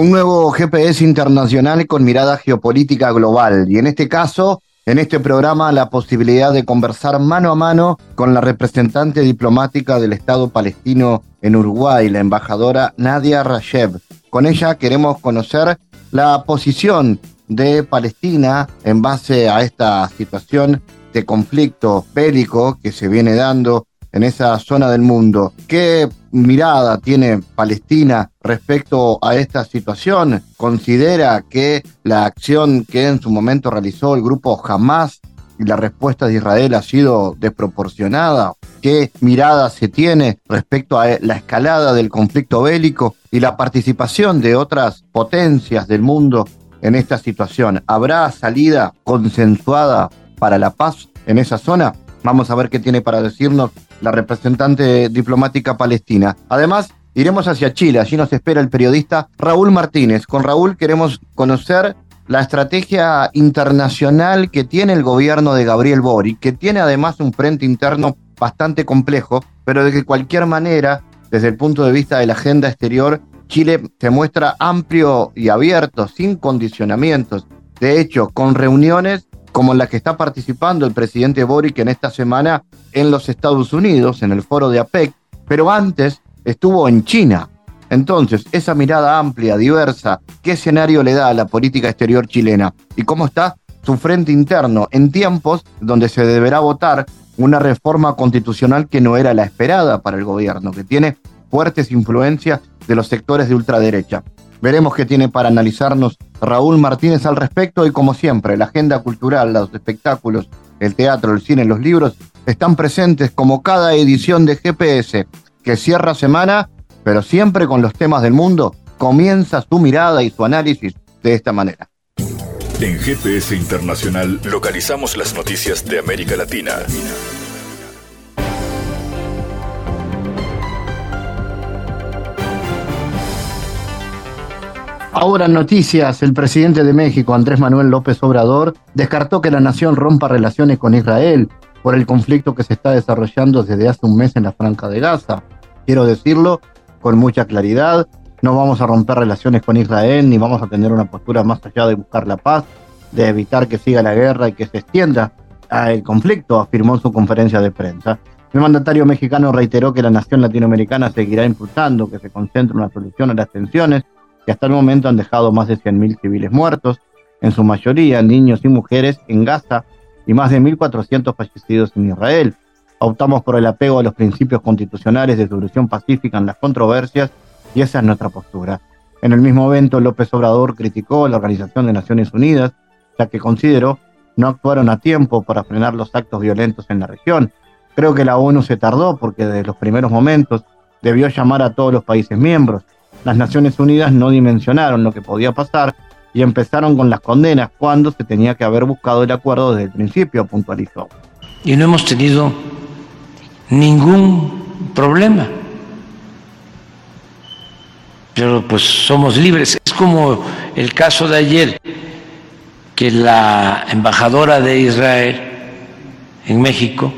Un nuevo GPS internacional con mirada geopolítica global y en este caso, en este programa, la posibilidad de conversar mano a mano con la representante diplomática del Estado palestino en Uruguay, la embajadora Nadia Rashev. Con ella queremos conocer la posición de Palestina en base a esta situación de conflicto bélico que se viene dando en esa zona del mundo. ¿Qué mirada tiene Palestina respecto a esta situación? ¿Considera que la acción que en su momento realizó el grupo Hamas y la respuesta de Israel ha sido desproporcionada? ¿Qué mirada se tiene respecto a la escalada del conflicto bélico y la participación de otras potencias del mundo en esta situación? ¿Habrá salida consensuada para la paz en esa zona? Vamos a ver qué tiene para decirnos la representante diplomática palestina. Además, iremos hacia Chile. Allí nos espera el periodista Raúl Martínez. Con Raúl queremos conocer la estrategia internacional que tiene el gobierno de Gabriel Boric, que tiene además un frente interno bastante complejo, pero de cualquier manera, desde el punto de vista de la agenda exterior, Chile se muestra amplio y abierto, sin condicionamientos. De hecho, con reuniones como la que está participando el presidente Boric en esta semana en los Estados Unidos, en el foro de APEC, pero antes estuvo en China. Entonces, esa mirada amplia, diversa, ¿qué escenario le da a la política exterior chilena? ¿Y cómo está su frente interno en tiempos donde se deberá votar una reforma constitucional que no era la esperada para el gobierno, que tiene fuertes influencias de los sectores de ultraderecha? Veremos qué tiene para analizarnos Raúl Martínez al respecto y como siempre, la agenda cultural, los espectáculos, el teatro, el cine, los libros están presentes como cada edición de GPS que cierra semana, pero siempre con los temas del mundo, comienza su mirada y su análisis de esta manera. En GPS Internacional localizamos las noticias de América Latina. Ahora noticias, el presidente de México, Andrés Manuel López Obrador, descartó que la nación rompa relaciones con Israel por el conflicto que se está desarrollando desde hace un mes en la Franca de Gaza. Quiero decirlo con mucha claridad, no vamos a romper relaciones con Israel ni vamos a tener una postura más allá de buscar la paz, de evitar que siga la guerra y que se extienda el conflicto, afirmó en su conferencia de prensa. El mandatario mexicano reiteró que la nación latinoamericana seguirá impulsando que se concentre una solución a las tensiones que hasta el momento han dejado más de 100.000 civiles muertos, en su mayoría niños y mujeres en Gaza y más de 1.400 fallecidos en Israel. Optamos por el apego a los principios constitucionales de solución pacífica en las controversias y esa es nuestra postura. En el mismo evento, López Obrador criticó a la Organización de Naciones Unidas, ya que consideró no actuaron a tiempo para frenar los actos violentos en la región. Creo que la ONU se tardó porque desde los primeros momentos debió llamar a todos los países miembros las Naciones Unidas no dimensionaron lo que podía pasar y empezaron con las condenas cuando se tenía que haber buscado el acuerdo desde el principio, puntualizó. Y no hemos tenido ningún problema. Pero pues somos libres. Es como el caso de ayer, que la embajadora de Israel en México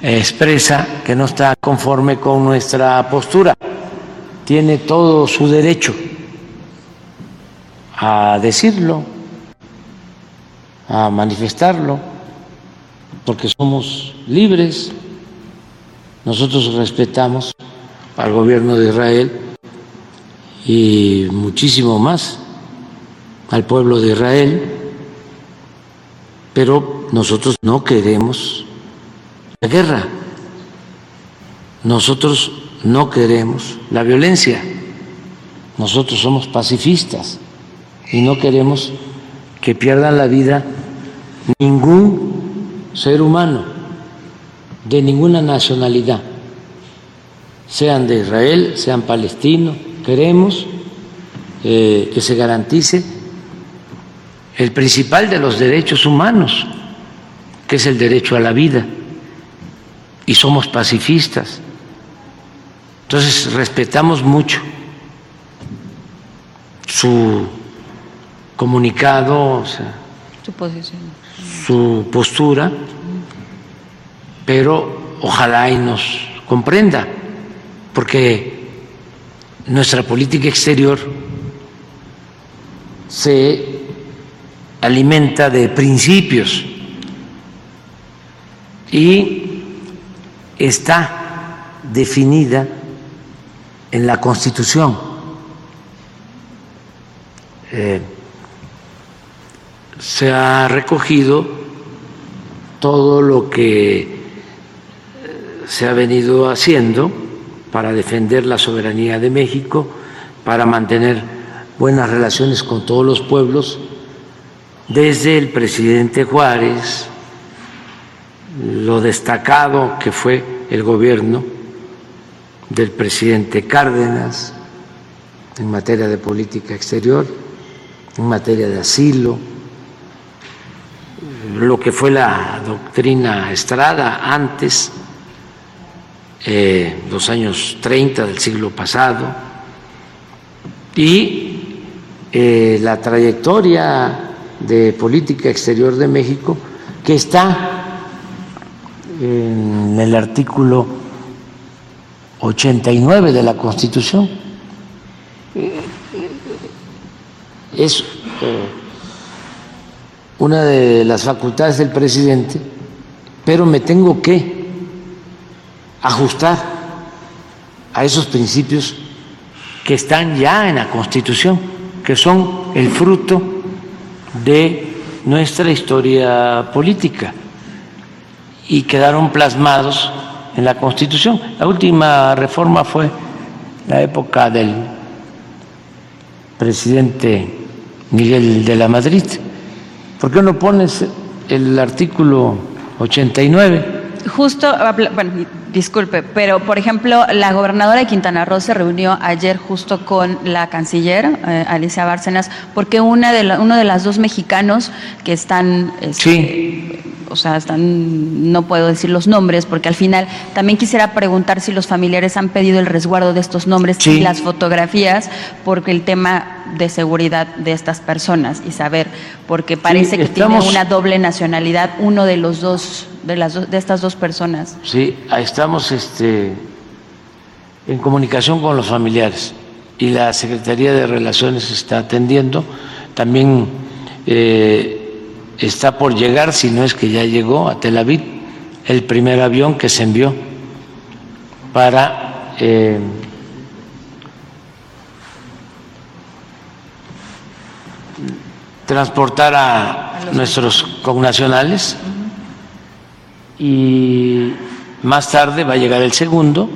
expresa que no está conforme con nuestra postura tiene todo su derecho a decirlo, a manifestarlo, porque somos libres. Nosotros respetamos al gobierno de Israel y muchísimo más al pueblo de Israel, pero nosotros no queremos la guerra. Nosotros no queremos la violencia. Nosotros somos pacifistas y no queremos que pierdan la vida ningún ser humano de ninguna nacionalidad, sean de Israel, sean palestinos. Queremos eh, que se garantice el principal de los derechos humanos, que es el derecho a la vida, y somos pacifistas. Entonces respetamos mucho su comunicado, su posición, su postura, pero ojalá y nos comprenda, porque nuestra política exterior se alimenta de principios y está definida en la Constitución. Eh, se ha recogido todo lo que eh, se ha venido haciendo para defender la soberanía de México, para mantener buenas relaciones con todos los pueblos, desde el presidente Juárez, lo destacado que fue el gobierno del presidente Cárdenas en materia de política exterior, en materia de asilo, lo que fue la doctrina Estrada antes, eh, los años 30 del siglo pasado, y eh, la trayectoria de política exterior de México, que está en el artículo 89 de la Constitución. Es eh, una de las facultades del presidente, pero me tengo que ajustar a esos principios que están ya en la Constitución, que son el fruto de nuestra historia política y quedaron plasmados en la Constitución. La última reforma fue la época del presidente Miguel de la Madrid. ¿Por qué no pones el artículo 89? Justo, bueno, disculpe, pero por ejemplo, la gobernadora de Quintana Roo se reunió ayer justo con la canciller eh, Alicia Bárcenas, porque una de uno de las dos mexicanos que están este, o sea, están, no puedo decir los nombres, porque al final también quisiera preguntar si los familiares han pedido el resguardo de estos nombres y las fotografías, porque el tema de seguridad de estas personas y saber, porque parece que tiene una doble nacionalidad uno de los dos, de las de estas dos personas. Sí, estamos este, en comunicación con los familiares y la Secretaría de Relaciones está atendiendo. También eh, está por llegar, si no es que ya llegó a Tel Aviv, el primer avión que se envió para eh, transportar a, nuestros connacionales. Y más tarde va a llegar el segundo.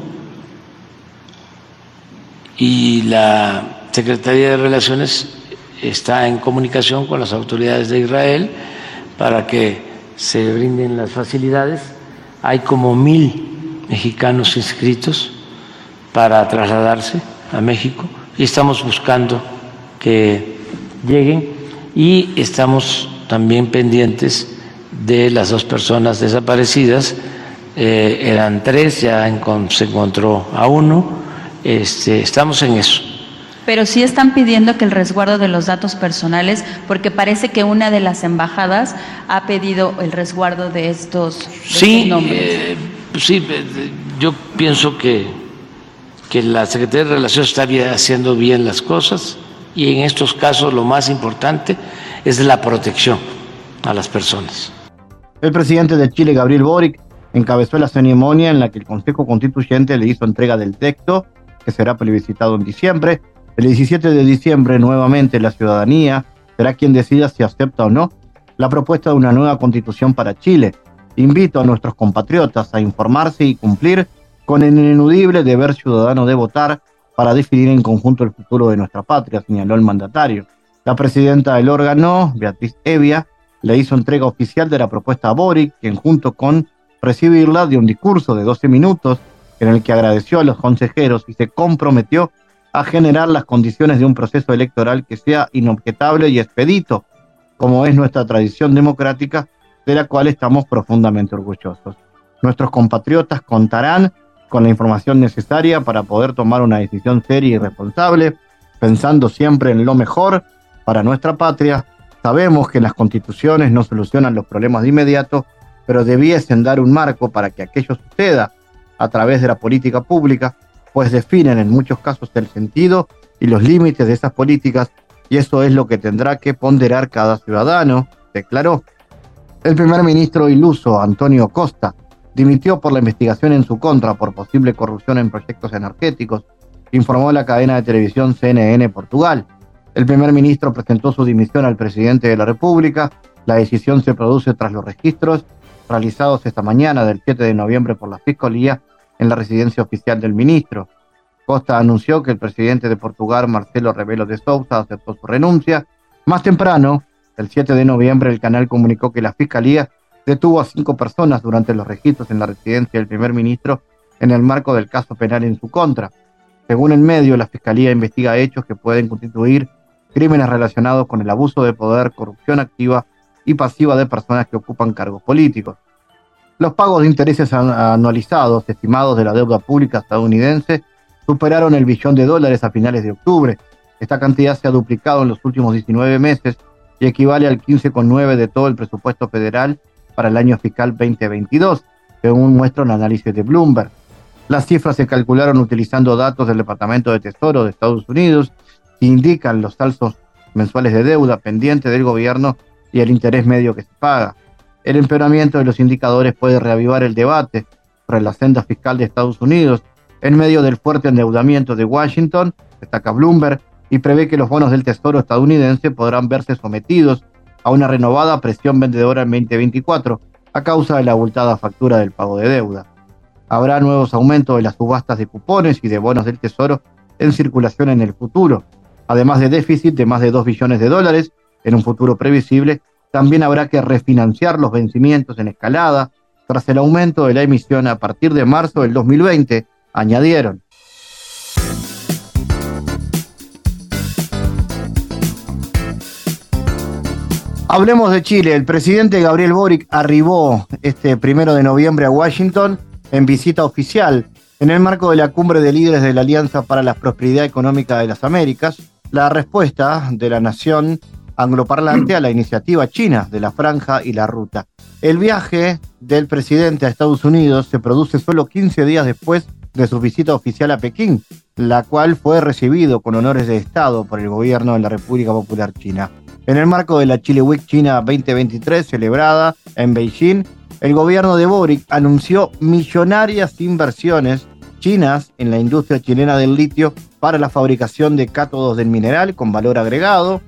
Y la Secretaría de Relaciones está en comunicación con las autoridades de Israel para que se brinden las facilidades. Hay como mil mexicanos inscritos para trasladarse a México y estamos buscando que lleguen y estamos también pendientes de las dos personas desaparecidas. Eh, eran tres, ya se encontró a uno. Este, estamos en eso pero sí están pidiendo que el resguardo de los datos personales, porque parece que una de las embajadas ha pedido el resguardo de estos, sí, nombres. Eh, sí, eh, yo pienso que, que la Secretaría de Relaciones está haciendo bien las cosas y en estos casos lo más importante es la protección a las personas. El presidente de Chile, Gabriel Boric, encabezó la ceremonia en la que el Consejo Constituyente le hizo entrega del texto, que será plebiscitado en diciembre, el 17 de diciembre, nuevamente, la ciudadanía será quien decida si acepta o no la propuesta de una nueva constitución para Chile. Invito a nuestros compatriotas a informarse y cumplir con el ineludible deber ciudadano de votar para definir en conjunto el futuro de nuestra patria, señaló el mandatario. La presidenta del órgano, Beatriz Evia, le hizo entrega oficial de la propuesta a Boric, quien junto con recibirla dio un discurso de 12 minutos en el que agradeció a los consejeros y se comprometió a generar las condiciones de un proceso electoral que sea inobjetable y expedito, como es nuestra tradición democrática, de la cual estamos profundamente orgullosos. Nuestros compatriotas contarán con la información necesaria para poder tomar una decisión seria y responsable, pensando siempre en lo mejor para nuestra patria. Sabemos que las constituciones no solucionan los problemas de inmediato, pero debiesen dar un marco para que aquello suceda a través de la política pública, pues definen en muchos casos el sentido y los límites de esas políticas, y eso es lo que tendrá que ponderar cada ciudadano, declaró. El primer ministro iluso, Antonio Costa, dimitió por la investigación en su contra por posible corrupción en proyectos energéticos, informó la cadena de televisión CNN Portugal. El primer ministro presentó su dimisión al presidente de la República. La decisión se produce tras los registros realizados esta mañana del 7 de noviembre por la Fiscalía en la residencia oficial del ministro. Costa anunció que el presidente de Portugal, Marcelo Rebelo de Sousa, aceptó su renuncia. Más temprano, el 7 de noviembre, el canal comunicó que la Fiscalía detuvo a cinco personas durante los registros en la residencia del primer ministro en el marco del caso penal en su contra. Según el medio, la Fiscalía investiga hechos que pueden constituir crímenes relacionados con el abuso de poder, corrupción activa y pasiva de personas que ocupan cargos políticos. Los pagos de intereses anualizados estimados de la deuda pública estadounidense superaron el billón de dólares a finales de octubre. Esta cantidad se ha duplicado en los últimos 19 meses y equivale al 15,9 de todo el presupuesto federal para el año fiscal 2022, según muestra un análisis de Bloomberg. Las cifras se calcularon utilizando datos del Departamento de Tesoro de Estados Unidos que indican los salsos mensuales de deuda pendiente del gobierno y el interés medio que se paga. El empeoramiento de los indicadores puede reavivar el debate sobre la senda fiscal de Estados Unidos en medio del fuerte endeudamiento de Washington, destaca Bloomberg, y prevé que los bonos del Tesoro estadounidense podrán verse sometidos a una renovada presión vendedora en 2024 a causa de la abultada factura del pago de deuda. Habrá nuevos aumentos de las subastas de cupones y de bonos del Tesoro en circulación en el futuro, además de déficit de más de 2 billones de dólares en un futuro previsible. También habrá que refinanciar los vencimientos en escalada tras el aumento de la emisión a partir de marzo del 2020, añadieron. Hablemos de Chile. El presidente Gabriel Boric arribó este primero de noviembre a Washington en visita oficial en el marco de la cumbre de líderes de la Alianza para la Prosperidad Económica de las Américas. La respuesta de la nación angloparlante a la iniciativa china de la franja y la ruta. El viaje del presidente a Estados Unidos se produce solo 15 días después de su visita oficial a Pekín, la cual fue recibido con honores de Estado por el gobierno de la República Popular China. En el marco de la Chile Week China 2023 celebrada en Beijing, el gobierno de Boric anunció millonarias inversiones chinas en la industria chilena del litio para la fabricación de cátodos del mineral con valor agregado,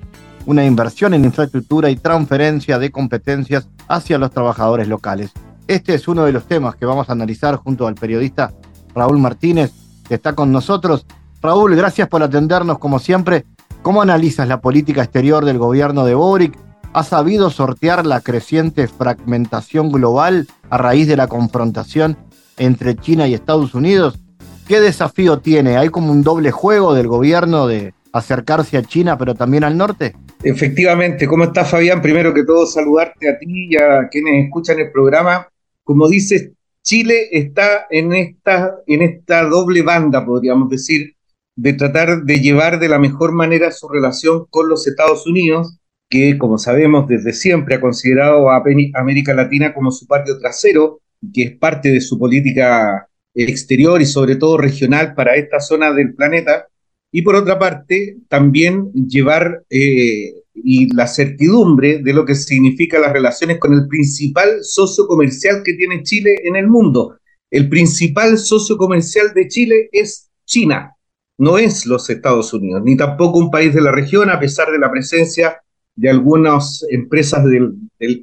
una inversión en infraestructura y transferencia de competencias hacia los trabajadores locales. Este es uno de los temas que vamos a analizar junto al periodista Raúl Martínez, que está con nosotros. Raúl, gracias por atendernos como siempre ¿Cómo analizas la política exterior del gobierno de Boric? ¿Ha sabido sortear la creciente fragmentación global a raíz de la confrontación entre China y Estados Unidos? ¿Qué desafío tiene? ¿Hay como un doble juego del gobierno de acercarse a China, pero también al norte? Efectivamente, ¿cómo estás Fabián? Primero que todo, saludarte a ti y a quienes escuchan el programa. Como dices, Chile está en esta, en esta doble banda, podríamos decir, de tratar de llevar de la mejor manera su relación con los Estados Unidos, que como sabemos desde siempre ha considerado a América Latina como su patio trasero, que es parte de su política exterior y sobre todo regional para esta zona del planeta. Y por otra parte, también llevar eh, y la certidumbre de lo que significa las relaciones con el principal socio comercial que tiene Chile en el mundo. El principal socio comercial de Chile es China no es los Estados Unidos, ni tampoco un país de la región, a pesar de la presencia de algunas empresas del,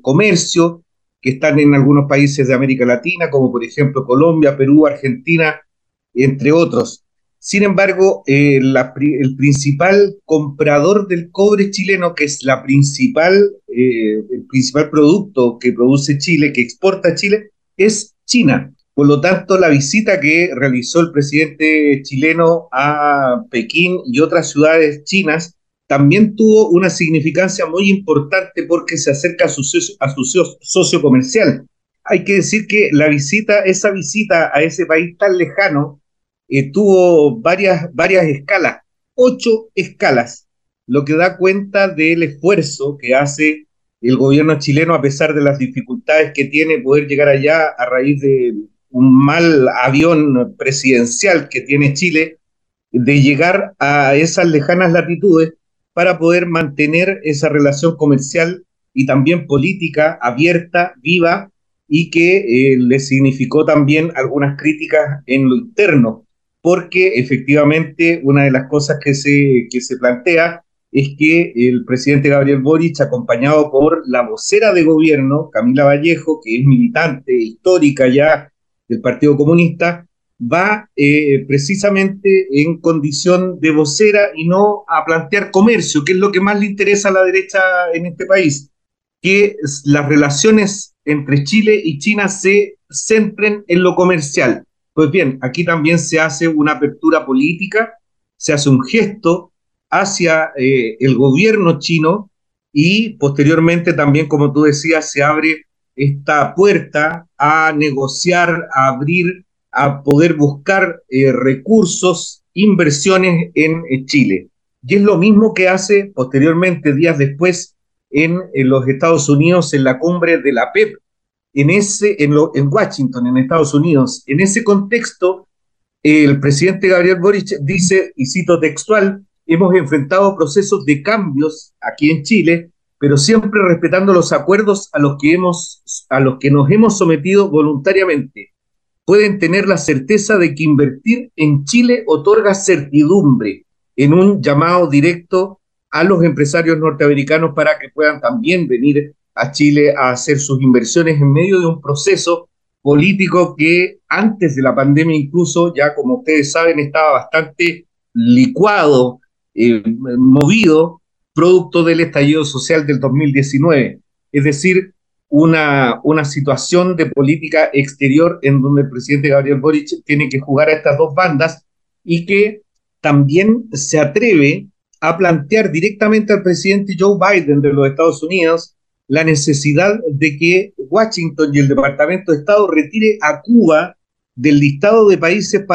comercio que están en algunos países de América Latina, como por ejemplo Colombia, Perú, Argentina, entre otros. Sin embargo, eh, el principal comprador del cobre chileno, que es la principal, eh, el principal producto que produce Chile, que exporta Chile, es China. Por lo tanto, la visita que realizó el presidente chileno a Pekín y otras ciudades chinas también tuvo una significancia muy importante porque se acerca a su, a su socio comercial. Hay que decir que la visita, esa visita a ese país tan lejano, tuvo varias, varias escalas, ocho escalas, lo que da cuenta del esfuerzo que hace el gobierno chileno a pesar de las dificultades que tiene poder llegar allá a raíz de un mal avión presidencial que tiene Chile, de llegar a esas lejanas latitudes para poder mantener esa relación comercial y también política abierta, viva, y que eh, le significó también algunas críticas en lo interno, porque efectivamente una de las cosas que se, que se plantea es que el presidente Gabriel Boric, acompañado por la vocera de gobierno, Camila Vallejo, que es militante histórica ya del Partido Comunista, va eh, precisamente en condición de vocera y no a plantear comercio, que es lo que más le interesa a la derecha en este país, que las relaciones entre Chile y China se centren en lo comercial. Pues bien, aquí también se hace una apertura política, se hace un gesto hacia eh, el gobierno chino y posteriormente también, como tú decías, se abre esta puerta a negociar, a abrir, a poder buscar eh, recursos, inversiones en, Chile. Y es lo mismo que hace posteriormente, días después, en, los Estados Unidos, en la cumbre de la PEP, en, ese, en, en Washington, en Estados Unidos. En ese contexto, el presidente Gabriel Boric dice, y cito textual, hemos enfrentado procesos de cambios aquí en Chile, pero siempre respetando los acuerdos a los que, hemos, a los que nos hemos sometido voluntariamente. Pueden tener la certeza de que invertir en Chile otorga certidumbre en un llamado directo a los empresarios norteamericanos para que puedan también venir a Chile a hacer sus inversiones en medio de un proceso político que antes de la pandemia incluso ya como ustedes saben estaba bastante licuado eh, movido producto del estallido social del 2019. Es decir, una, una situación de política exterior en donde el presidente Gabriel Boric tiene que jugar a estas dos bandas y que también se atreve a plantear directamente al presidente Joe Biden de los Estados Unidos la necesidad de que Washington y el Departamento de Estado retire a Cuba del listado de países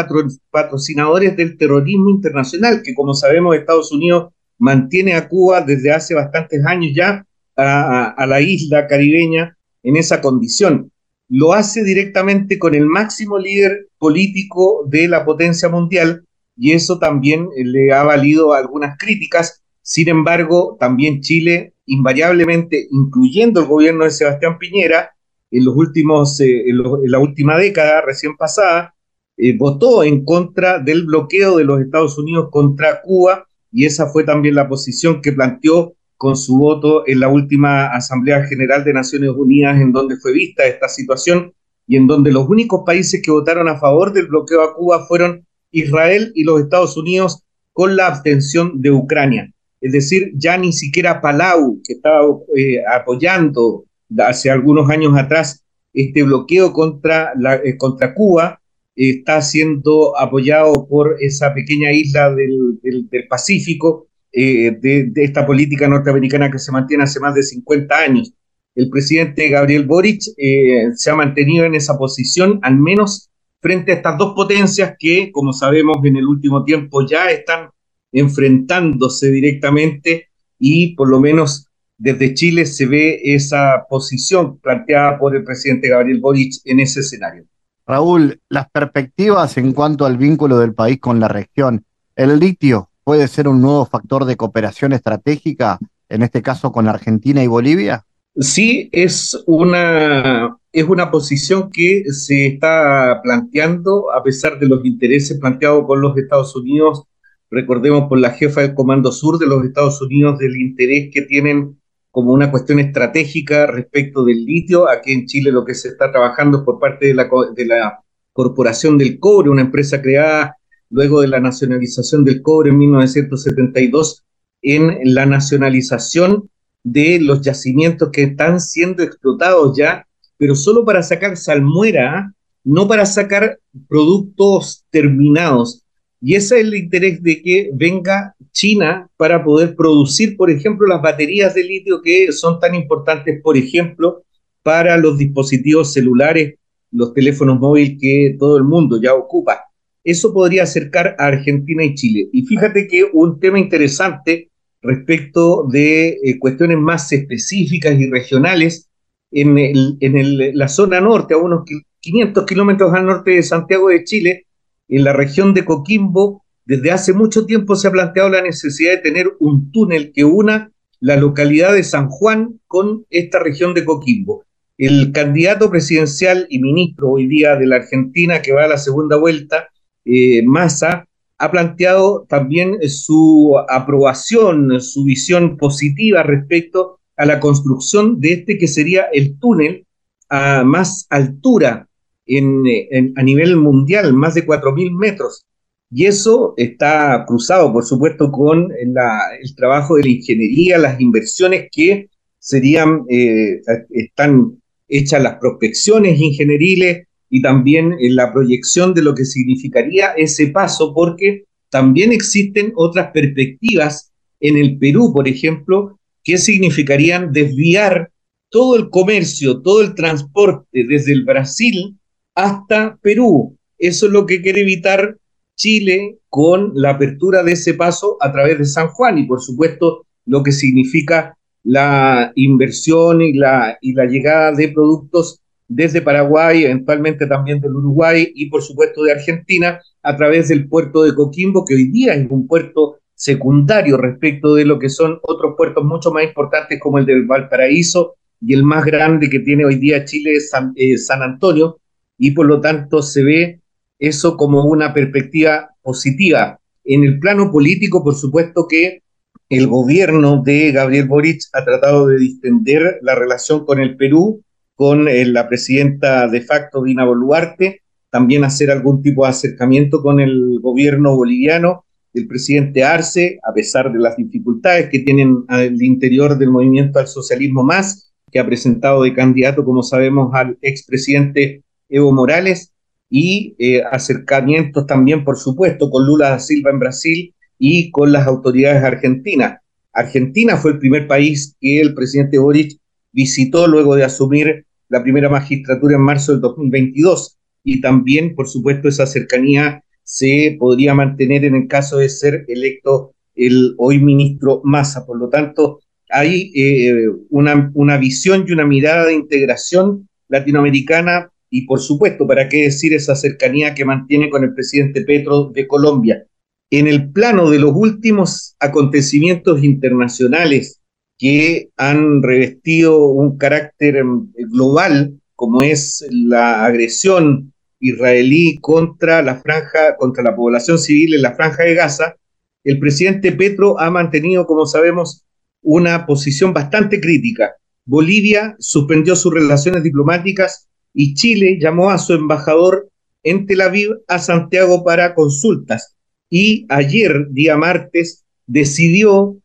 patrocinadores del terrorismo internacional, que como sabemos Estados Unidos mantiene a Cuba desde hace bastantes años ya a, la isla caribeña en esa condición. Lo hace directamente con el máximo líder político de la potencia mundial y eso también le ha valido algunas críticas. Sin embargo, también Chile, invariablemente, incluyendo el gobierno de Sebastián Piñera, en los últimos, eh, en, la última década recién pasada, eh, votó en contra del bloqueo de los Estados Unidos contra Cuba y esa fue también la posición que planteó con su voto en la última Asamblea General de Naciones Unidas, en donde fue vista esta situación y en donde los únicos países que votaron a favor del bloqueo a Cuba fueron Israel y los Estados Unidos con la abstención de Ucrania. Es decir, ya ni siquiera Palau, que estaba eh, apoyando hace algunos años atrás, este bloqueo contra, eh, contra Cuba está siendo apoyado por esa pequeña isla del, del, Pacífico, eh, de, esta política norteamericana que se mantiene hace más de 50 años. El presidente Gabriel Boric se ha mantenido en esa posición, al menos frente a estas dos potencias que, como sabemos, en el último tiempo ya están enfrentándose directamente y por lo menos desde Chile se ve esa posición planteada por el presidente Gabriel Boric en ese escenario. Raúl, las perspectivas en cuanto al vínculo del país con la región, ¿el litio puede ser un nuevo factor de cooperación estratégica, en este caso con Argentina y Bolivia? Sí, es una, es una posición que se está planteando a pesar de los intereses planteados por los Estados Unidos, recordemos por la jefa del Comando Sur de los Estados Unidos, del interés que tienen como una cuestión estratégica respecto del litio. Aquí en Chile lo que se está trabajando es por parte de la, de la Corporación del Cobre, una empresa creada luego de la nacionalización del cobre en 1972, en la nacionalización de los yacimientos que están siendo explotados ya, pero solo para sacar salmuera no para sacar productos terminados. Y ese es el interés de que venga China para poder producir, por ejemplo, las baterías de litio que son tan importantes, por ejemplo, para los dispositivos celulares, los teléfonos móviles que todo el mundo ya ocupa. Eso podría acercar a Argentina y Chile. Y fíjate que un tema interesante respecto de eh, cuestiones más específicas y regionales en, en la zona norte, a unos 500 kilómetros al norte de Santiago de Chile, en la región de Coquimbo, desde hace mucho tiempo se ha planteado la necesidad de tener un túnel que una la localidad de San Juan con esta región de Coquimbo. El candidato presidencial y ministro hoy día de la Argentina que va a la segunda vuelta, eh, Massa, ha planteado también su aprobación, su visión positiva respecto a la construcción de este que sería el túnel a más altura a nivel mundial, más de 4.000 metros. Y eso está cruzado, por supuesto, con el trabajo de la ingeniería, las inversiones que serían, eh, están hechas las prospecciones ingenieriles y también en la proyección de lo que significaría ese paso, porque también existen otras perspectivas en el Perú, por ejemplo, que significarían desviar todo el comercio, todo el transporte desde el Brasil hasta Perú. Eso es lo que quiere evitar Chile con la apertura de ese paso a través de San Juan y por supuesto lo que significa la inversión y la, y la llegada de productos desde Paraguay, eventualmente también del Uruguay y por supuesto de Argentina a través del puerto de Coquimbo, que hoy día es un puerto secundario respecto de lo que son otros puertos mucho más importantes como el del Valparaíso y el más grande que tiene hoy día Chile es San, eh, San Antonio, y por lo tanto se ve eso como una perspectiva positiva. En el plano político, por supuesto que el gobierno de Gabriel Boric ha tratado de distender la relación con el Perú, con eh, la presidenta de facto Dina Boluarte, también hacer algún tipo de acercamiento con el gobierno boliviano, el presidente Arce, a pesar de las dificultades que tienen al interior del movimiento al socialismo más, que ha presentado de candidato, como sabemos, al expresidente Evo Morales y eh, acercamientos también, por supuesto, con Lula da Silva en Brasil y con las autoridades argentinas. Argentina fue el primer país que el presidente Boric visitó luego de asumir la primera magistratura en marzo del 2022 y también, por supuesto, esa cercanía se podría mantener en el caso de ser electo el hoy ministro Massa. Por lo tanto, hay eh, una, una visión y una mirada de integración latinoamericana y por supuesto, ¿para qué decir esa cercanía que mantiene con el presidente Petro de Colombia? En el plano de los últimos acontecimientos internacionales que han revestido un carácter em, global, como es la agresión israelí contra la franja, contra la población civil en la franja de Gaza, el presidente Petro ha mantenido, como sabemos, una posición bastante crítica. Bolivia suspendió sus relaciones diplomáticas y Chile llamó a su embajador en Tel Aviv a Santiago para consultas. Y ayer, día martes, decidió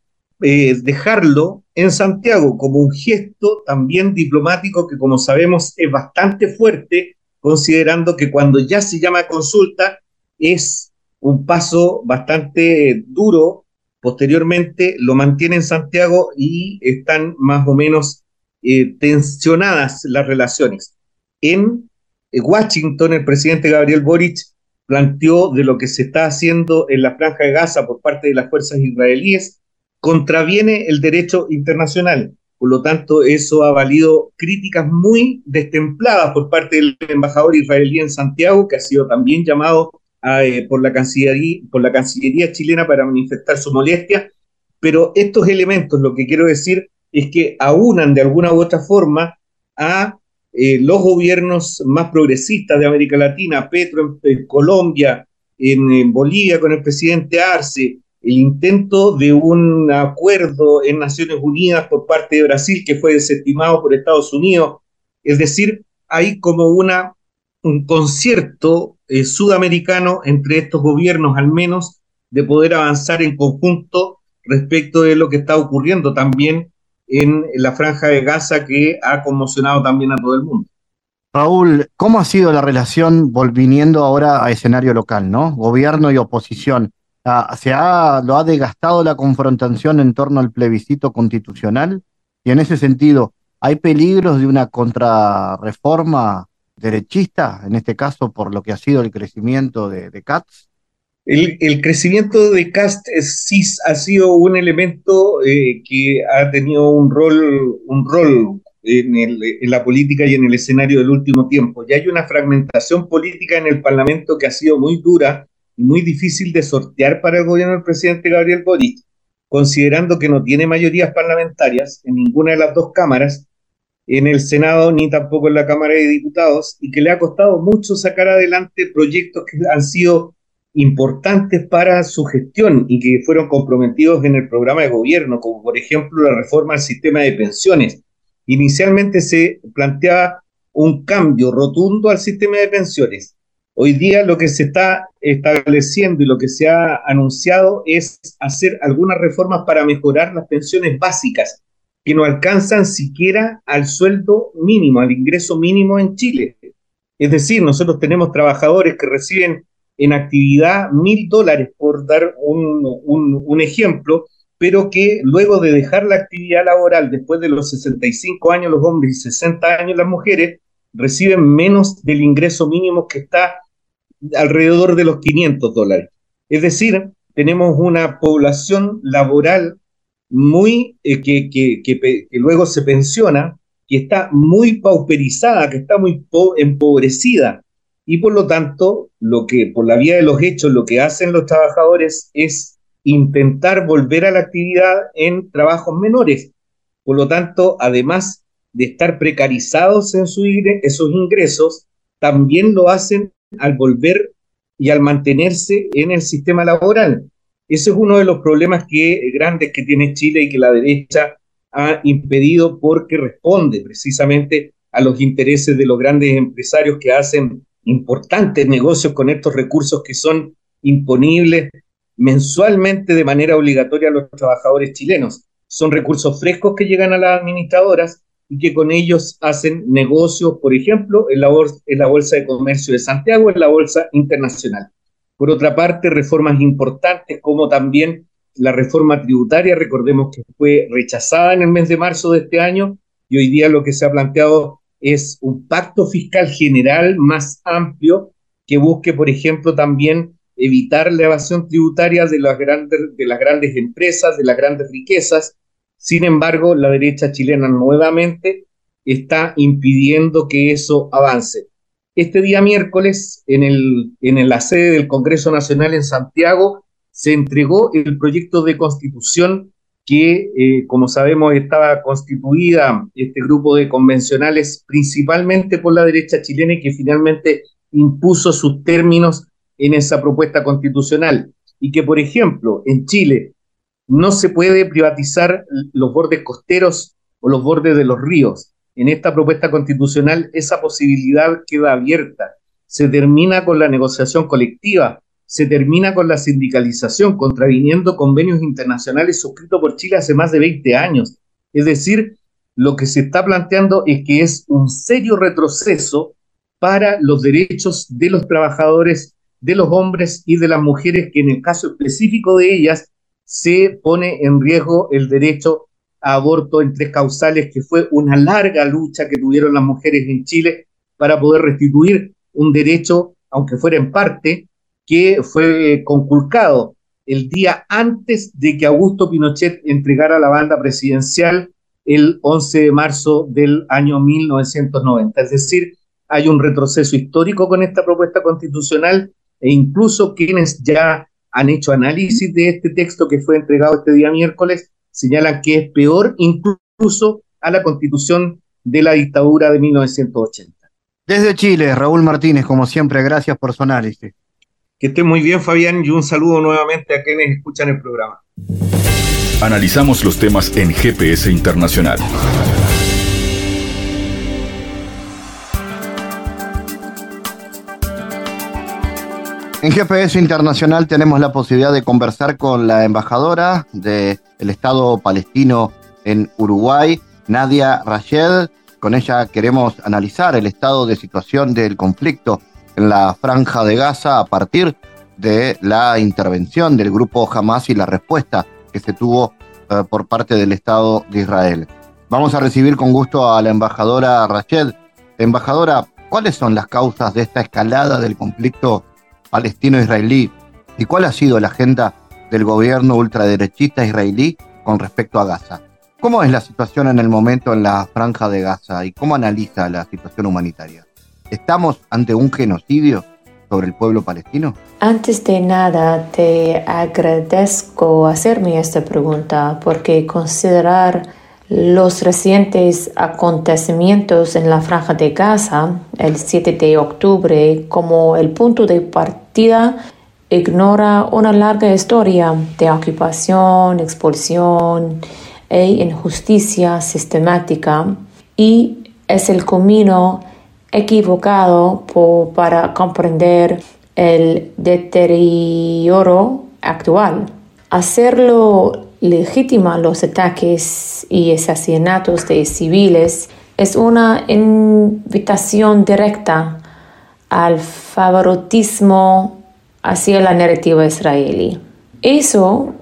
eh, dejarlo en Santiago como un gesto también diplomático que, como sabemos, es bastante fuerte, considerando que cuando ya se llama consulta es un paso bastante duro. Posteriormente lo mantiene en Santiago y están más o menos eh, tensionadas las relaciones. En Washington, el presidente Gabriel Boric planteó de lo que se está haciendo en la franja de Gaza por parte de las fuerzas israelíes contraviene el derecho internacional. Por lo tanto, eso ha valido críticas muy destempladas por parte del embajador israelí en Santiago, que ha sido también llamado eh, por, la Cancillería, por la Cancillería chilena para manifestar su molestia. Pero estos elementos, lo que quiero decir es que aunan de alguna u otra forma a eh, los gobiernos más progresistas de América Latina, Petro en, Colombia, en, Bolivia con el presidente Arce, el intento de un acuerdo en Naciones Unidas por parte de Brasil que fue desestimado por Estados Unidos. Es decir, hay como una, un concierto eh, sudamericano entre estos gobiernos al menos de poder avanzar en conjunto respecto de lo que está ocurriendo también en la franja de Gaza que ha conmocionado también a todo el mundo. Raúl, ¿cómo ha sido la relación volviendo ahora a escenario local, ¿no? Gobierno y oposición. Ah, ¿Se ha, lo ha desgastado la confrontación en torno al plebiscito constitucional? Y en ese sentido, ¿hay peligros de una contrarreforma derechista, en este caso por lo que ha sido el crecimiento de, de? El, crecimiento de CAST sí ha sido un elemento eh, que ha tenido un rol, un rol en, en, la política y en el escenario del último tiempo. Ya hay una fragmentación política en el Parlamento que ha sido muy dura y muy difícil de sortear para el gobierno del presidente Gabriel Boric, considerando que no tiene mayorías parlamentarias en ninguna de las dos cámaras en el Senado ni tampoco en la Cámara de Diputados y que le ha costado mucho sacar adelante proyectos que han sido importantes para su gestión y que fueron comprometidos en el programa de gobierno, como por ejemplo la reforma al sistema de pensiones. Inicialmente se planteaba un cambio rotundo al sistema de pensiones. Hoy día lo que se está estableciendo y lo que se ha anunciado es hacer algunas reformas para mejorar las pensiones básicas, que no alcanzan siquiera al sueldo mínimo, al ingreso mínimo en Chile. Es decir, nosotros tenemos trabajadores que reciben en actividad mil dólares, por dar un, ejemplo, pero que luego de dejar la actividad laboral después de los 65 años los hombres y 60 años las mujeres, reciben menos del ingreso mínimo que está alrededor de los 500 dólares. Es decir, tenemos una población laboral muy, eh, que, que, luego se pensiona, que está muy pauperizada, que está muy empobrecida. Y por lo tanto, lo que por la vía de los hechos, lo que hacen los trabajadores es intentar volver a la actividad en trabajos menores. Por lo tanto, además de estar precarizados en su, esos ingresos, también lo hacen al volver y al mantenerse en el sistema laboral. Ese es uno de los problemas que, grandes que tiene Chile y que la derecha ha impedido porque responde precisamente a los intereses de los grandes empresarios que hacen importantes negocios con estos recursos que son imponibles mensualmente de manera obligatoria a los trabajadores chilenos. Son recursos frescos que llegan a las administradoras y que con ellos hacen negocios, por ejemplo, en la, en la Bolsa de Comercio de Santiago, en la Bolsa Internacional. Por otra parte, reformas importantes como también la reforma tributaria, recordemos que fue rechazada en el mes de marzo de este año y hoy día lo que se ha planteado es un pacto fiscal general más amplio que busque, por ejemplo, también evitar la evasión tributaria de las grandes, de las grandes empresas, de las grandes riquezas. Sin embargo, la derecha chilena nuevamente está impidiendo que eso avance. Este día miércoles, en, el, en la sede del Congreso Nacional en Santiago, se entregó el proyecto de constitución que, eh, como sabemos, estaba constituida este grupo de convencionales principalmente por la derecha chilena y que finalmente impuso sus términos en esa propuesta constitucional. Y que, por ejemplo, en Chile no se puede privatizar los bordes costeros o los bordes de los ríos en esta propuesta constitucional esa posibilidad queda abierta. Se termina con la negociación colectiva, se termina con la sindicalización, contraviniendo convenios internacionales suscritos por Chile hace más de 20 años. Es decir, lo que se está planteando es que es un serio retroceso para los derechos de los trabajadores, de los hombres y de las mujeres, que en el caso específico de ellas se pone en riesgo el derecho aborto en tres causales, que fue una larga lucha que tuvieron las mujeres en Chile para poder restituir un derecho, aunque fuera en parte, que fue conculcado el día antes de que Augusto Pinochet entregara la banda presidencial el 11 de marzo del año 1990. Es decir, hay un retroceso histórico con esta propuesta constitucional e incluso quienes ya han hecho análisis de este texto que fue entregado este día miércoles señalan que es peor incluso a la constitución de la dictadura de 1980. Desde Chile, Raúl Martínez, como siempre, gracias por su análisis. Que esté muy bien, Fabián, y un saludo nuevamente a quienes escuchan el programa. Analizamos los temas en GPS Internacional. En GPS Internacional tenemos la posibilidad de conversar con la embajadora del Estado palestino en Uruguay, Nadia Rachel. Con ella queremos analizar el estado de situación del conflicto en la franja de Gaza a partir de la intervención del grupo Hamas y la respuesta que se tuvo eh, por parte del Estado de Israel. Vamos a recibir con gusto a la embajadora Rachel. Embajadora, ¿cuáles son las causas de esta escalada del conflicto palestino-israelí y cuál ha sido la agenda del gobierno ultraderechista israelí con respecto a Gaza? ¿Cómo es la situación en el momento en la franja de Gaza y cómo analiza la situación humanitaria? ¿Estamos ante un genocidio sobre el pueblo palestino? Antes de nada, te agradezco hacerme esta pregunta porque considerar los recientes acontecimientos en la franja de Gaza el 7 de octubre como el punto de partida ignora una larga historia de ocupación, expulsión e injusticia sistemática y es el camino equivocado para comprender el deterioro actual. Hacerlo legítima los ataques y asesinatos de civiles es una invitación directa al favoritismo hacia la narrativa israelí. Eso,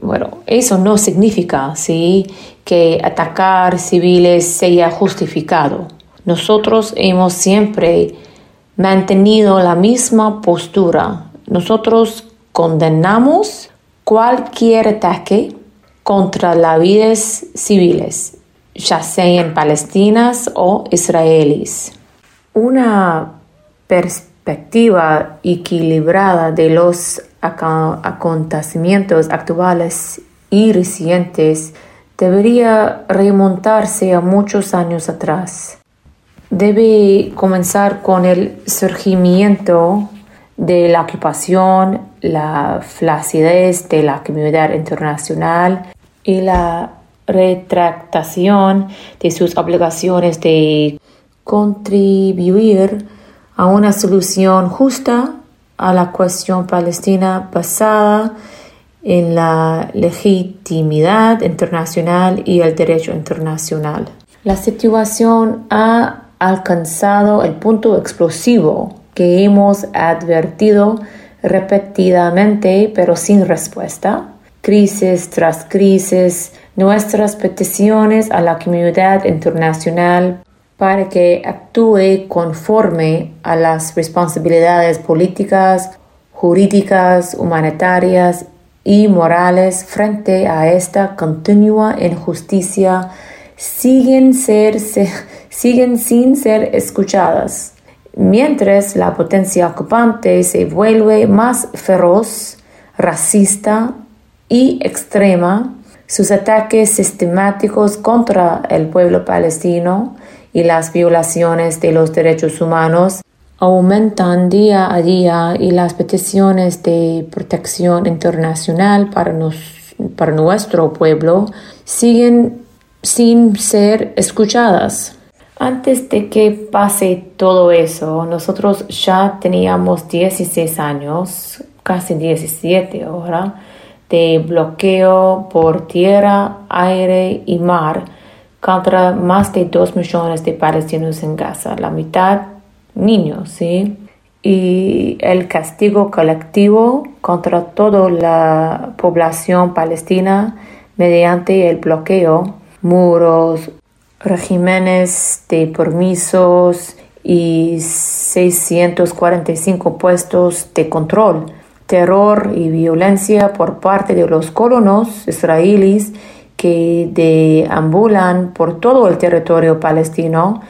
bueno, eso no significa ¿sí? que atacar civiles sea justificado. Nosotros hemos siempre mantenido la misma postura. Nosotros condenamos cualquier ataque contra las vidas civiles, ya sean palestinas o israelíes. Una perspectiva equilibrada de los acontecimientos actuales y recientes debería remontarse a muchos años atrás debe comenzar con el surgimiento de la ocupación, la flacidez de la comunidad internacional y la retractación de sus obligaciones de contribuir a una solución justa a la cuestión palestina basada en la legitimidad internacional y el derecho internacional. La situación ha alcanzado el punto explosivo que hemos advertido repetidamente pero sin respuesta. Crisis tras crisis, nuestras peticiones a la comunidad internacional para que actúe conforme a las responsabilidades políticas, jurídicas, humanitarias y morales frente a esta continua injusticia siguen, ser, siguen sin ser escuchadas, mientras la potencia ocupante se vuelve más feroz, racista y extrema, sus ataques sistemáticos contra el pueblo palestino y las violaciones de los derechos humanos aumentan día a día y las peticiones de protección internacional para, nos, para nuestro pueblo siguen sin ser escuchadas. Antes de que pase todo eso, nosotros ya teníamos 16 años, casi 17 ahora, de bloqueo por tierra, aire y mar contra más de 2 millones de palestinos en Gaza, la mitad niños, ¿sí? Y el castigo colectivo contra toda la población palestina mediante el bloqueo muros, regímenes de permisos y 645 puestos de control, terror y violencia por parte de los colonos israelíes que deambulan por todo el territorio palestino,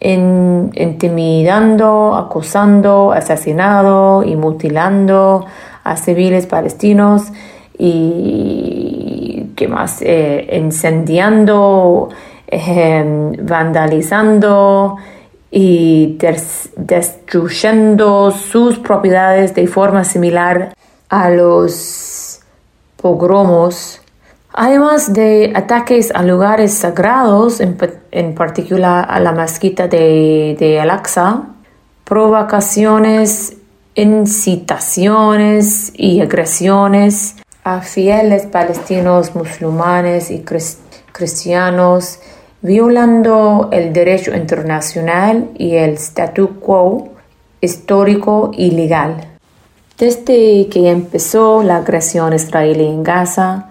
intimidando, acosando, asesinando y mutilando a civiles palestinos y ¿qué más? Eh, incendiando, em, vandalizando y destruyendo sus propiedades de forma similar a los pogromos. Además de ataques a lugares sagrados, en, particular a la mezquita de, de Al-Aqsa, provocaciones, incitaciones y agresiones a fieles palestinos, musulmanes y cristianos violando el derecho internacional y el statu quo histórico y legal. Desde que empezó la agresión israelí en Gaza,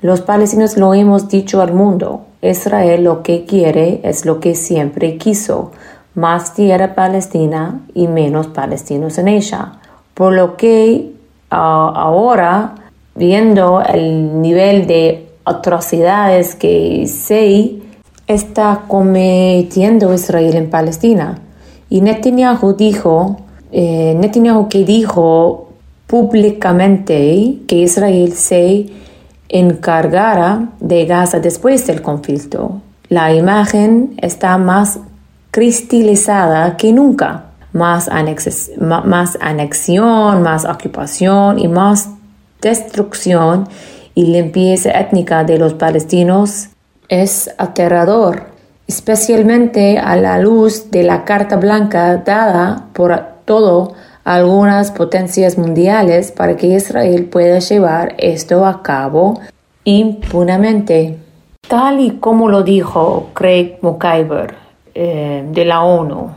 los palestinos lo hemos dicho al mundo. Israel lo que quiere es lo que siempre quiso, más tierra palestina y menos palestinos en ella. Por lo que ah, ahora, viendo el nivel de atrocidades que se está cometiendo Israel en Palestina. Y Netanyahu dijo, eh, Netanyahu que dijo públicamente que Israel se encargara de Gaza después del conflicto. La imagen está más cristalizada que nunca. Más, más anexión, más ocupación y más destrucción y limpieza étnica de los palestinos es aterrador, especialmente a la luz de la Carta Blanca dada por todo algunas potencias mundiales para que Israel pueda llevar esto a cabo impunemente. Tal y como lo dijo Craig McIver eh, de la ONU,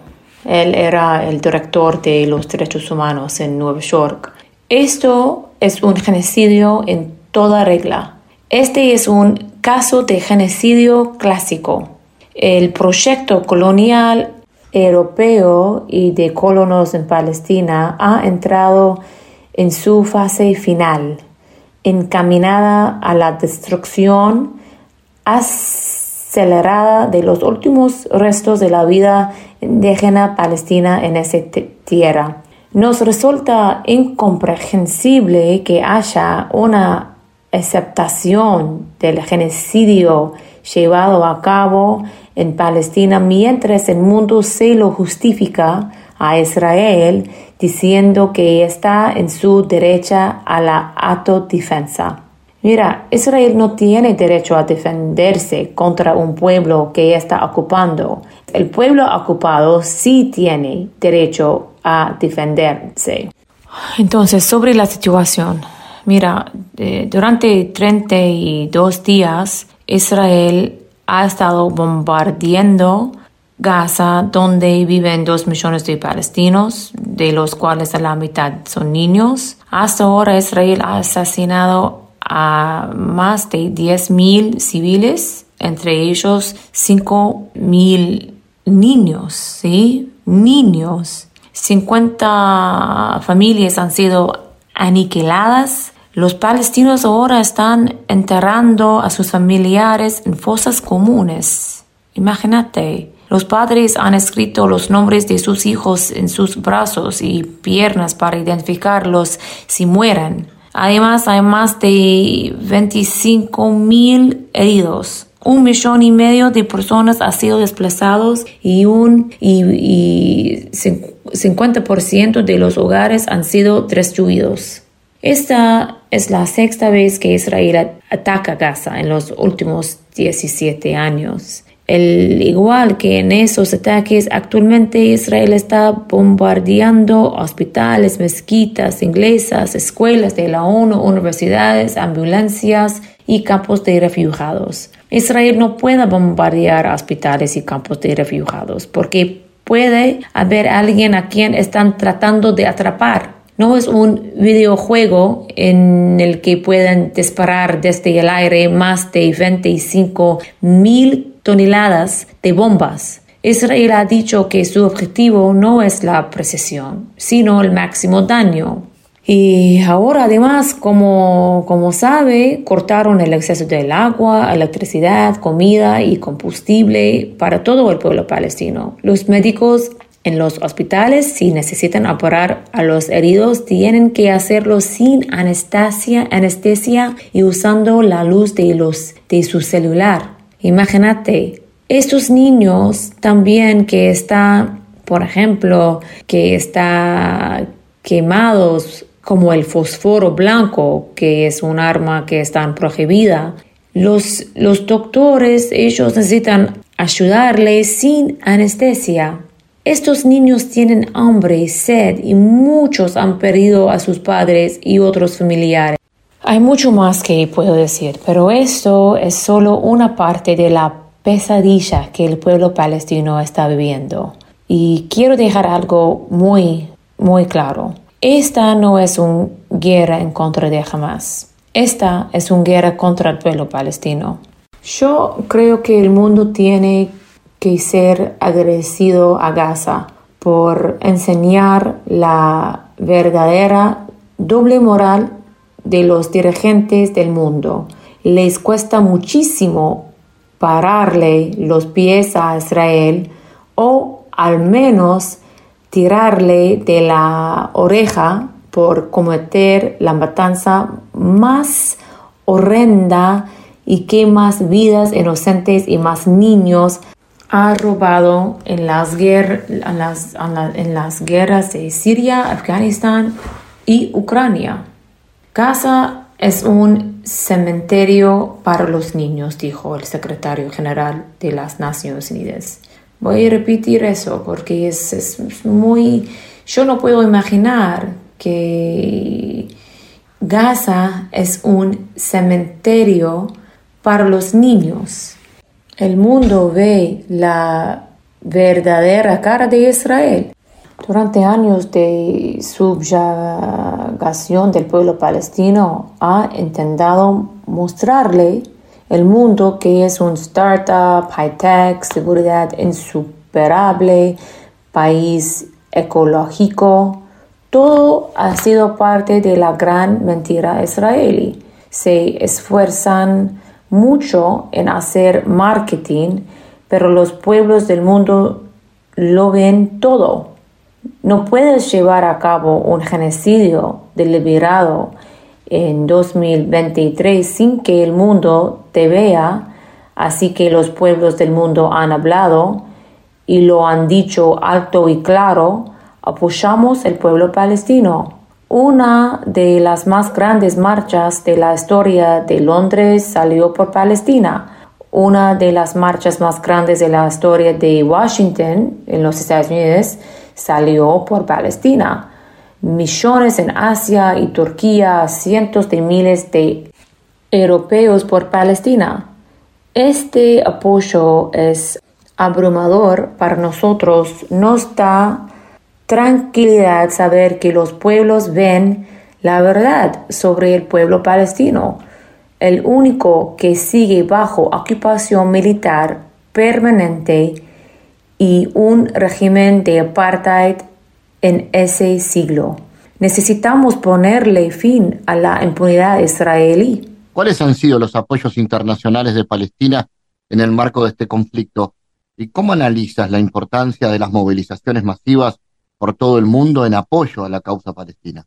él era el director de los derechos humanos en Nueva York. Esto es un genocidio en toda regla. Este es un caso de genocidio clásico. El proyecto colonial europeo y de colonos en Palestina ha entrado en su fase final, encaminada a la destrucción acelerada de los últimos restos de la vida indígena palestina en esa tierra. Nos resulta incomprensible que haya una aceptación del genocidio llevado a cabo en Palestina mientras el mundo se lo justifica a Israel diciendo que está en su derecha a la autodefensa. Mira, Israel no tiene derecho a defenderse contra un pueblo que está ocupando. El pueblo ocupado sí tiene derecho a defenderse. Entonces, sobre la situación, mira, eh, durante 32 días Israel ha estado bombardeando Gaza, donde viven dos millones de palestinos, de los cuales la mitad son niños. Hasta ahora Israel ha asesinado a más de 10.000 civiles, entre ellos 5.000 niños, ¿sí? Niños. 50 familias han sido aniquiladas los palestinos ahora están enterrando a sus familiares en fosas comunes. Imagínate, los padres han escrito los nombres de sus hijos en sus brazos y piernas para identificarlos si mueren. Además, hay más de 25 mil heridos. Un millón y medio de personas han sido desplazados y un y, 50% de los hogares han sido destruidos. Esta es la sexta vez que Israel ataca Gaza en los últimos 17 años. El, igual que en esos ataques, actualmente Israel está bombardeando hospitales, mezquitas inglesas, escuelas de la ONU, universidades, ambulancias y campos de refugiados. Israel no puede bombardear hospitales y campos de refugiados porque puede haber alguien a quien están tratando de atrapar no es un videojuego en el que pueden disparar desde el aire más de 25 mil toneladas de bombas. Israel ha dicho que su objetivo no es la precisión, sino el máximo daño. Y ahora además, como, como sabe, cortaron el acceso del agua, electricidad, comida y combustible para todo el pueblo palestino. Los médicos en los hospitales, si necesitan operar a los heridos, tienen que hacerlo sin anestesia, anestesia y usando la luz de, los, de su celular. Imagínate, estos niños también que están, por ejemplo, que están quemados como el fósforo blanco, que es un arma que está prohibida. Los, los doctores, ellos necesitan ayudarles sin anestesia estos niños tienen hambre y sed y muchos han perdido a sus padres y otros familiares. Hay mucho más que puedo decir, pero esto es solo una parte de la pesadilla que el pueblo palestino está viviendo. Y quiero dejar algo muy, muy claro. Esta no es una guerra en contra de Hamas. Esta es una guerra contra el pueblo palestino. Yo creo que el mundo tiene ser agradecido a Gaza por enseñar la verdadera doble moral de los dirigentes del mundo. Les cuesta muchísimo pararle los pies a Israel o al menos tirarle de la oreja por cometer la matanza más horrenda y que más vidas inocentes y más niños ha robado en las, en las guerras de Siria, Afganistán y Ucrania. Gaza es un cementerio para los niños, dijo el secretario general de las Naciones Unidas. Voy a repetir eso porque es, muy... Yo no puedo imaginar que Gaza es un cementerio para los niños. El mundo ve la verdadera cara de Israel. Durante años de subyugación del pueblo palestino ha intentado mostrarle el mundo que es un startup, high-tech, seguridad insuperable, país ecológico. Todo ha sido parte de la gran mentira israelí. Se esfuerzan mucho en hacer marketing, pero los pueblos del mundo lo ven todo no puedes llevar a cabo un genocidio deliberado en 2023 sin que el mundo te vea, así que los pueblos del mundo han hablado y lo han dicho alto y claro, apoyamos el pueblo palestino. Una de las más grandes marchas de la historia de Londres salió por Palestina. Una de las marchas más grandes de la historia de Washington en los Estados Unidos salió por Palestina. Millones en Asia y Turquía, cientos de miles de europeos por Palestina. Este apoyo es abrumador para nosotros. Nos da tranquilidad saber que los pueblos ven la verdad sobre el pueblo palestino, el único que sigue bajo ocupación militar permanente y un régimen de apartheid en ese siglo. Necesitamos ponerle fin a la impunidad israelí. ¿Cuáles han sido los apoyos internacionales de Palestina en el marco de este conflicto? ¿Y cómo analizas la importancia de las movilizaciones masivas por todo el mundo en apoyo a la causa palestina?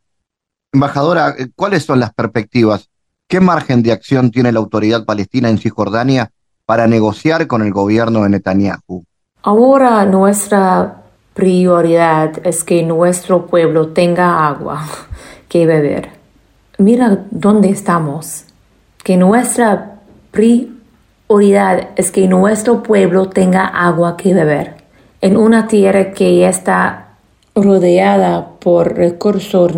Embajadora, ¿cuáles son las perspectivas? ¿Qué margen de acción tiene la autoridad palestina en Cisjordania para negociar con el gobierno de Netanyahu? Ahora nuestra prioridad es que nuestro pueblo tenga agua que beber. Mira dónde estamos. Que nuestra prioridad es que nuestro pueblo tenga agua que beber. En una tierra que está rodeada por recursos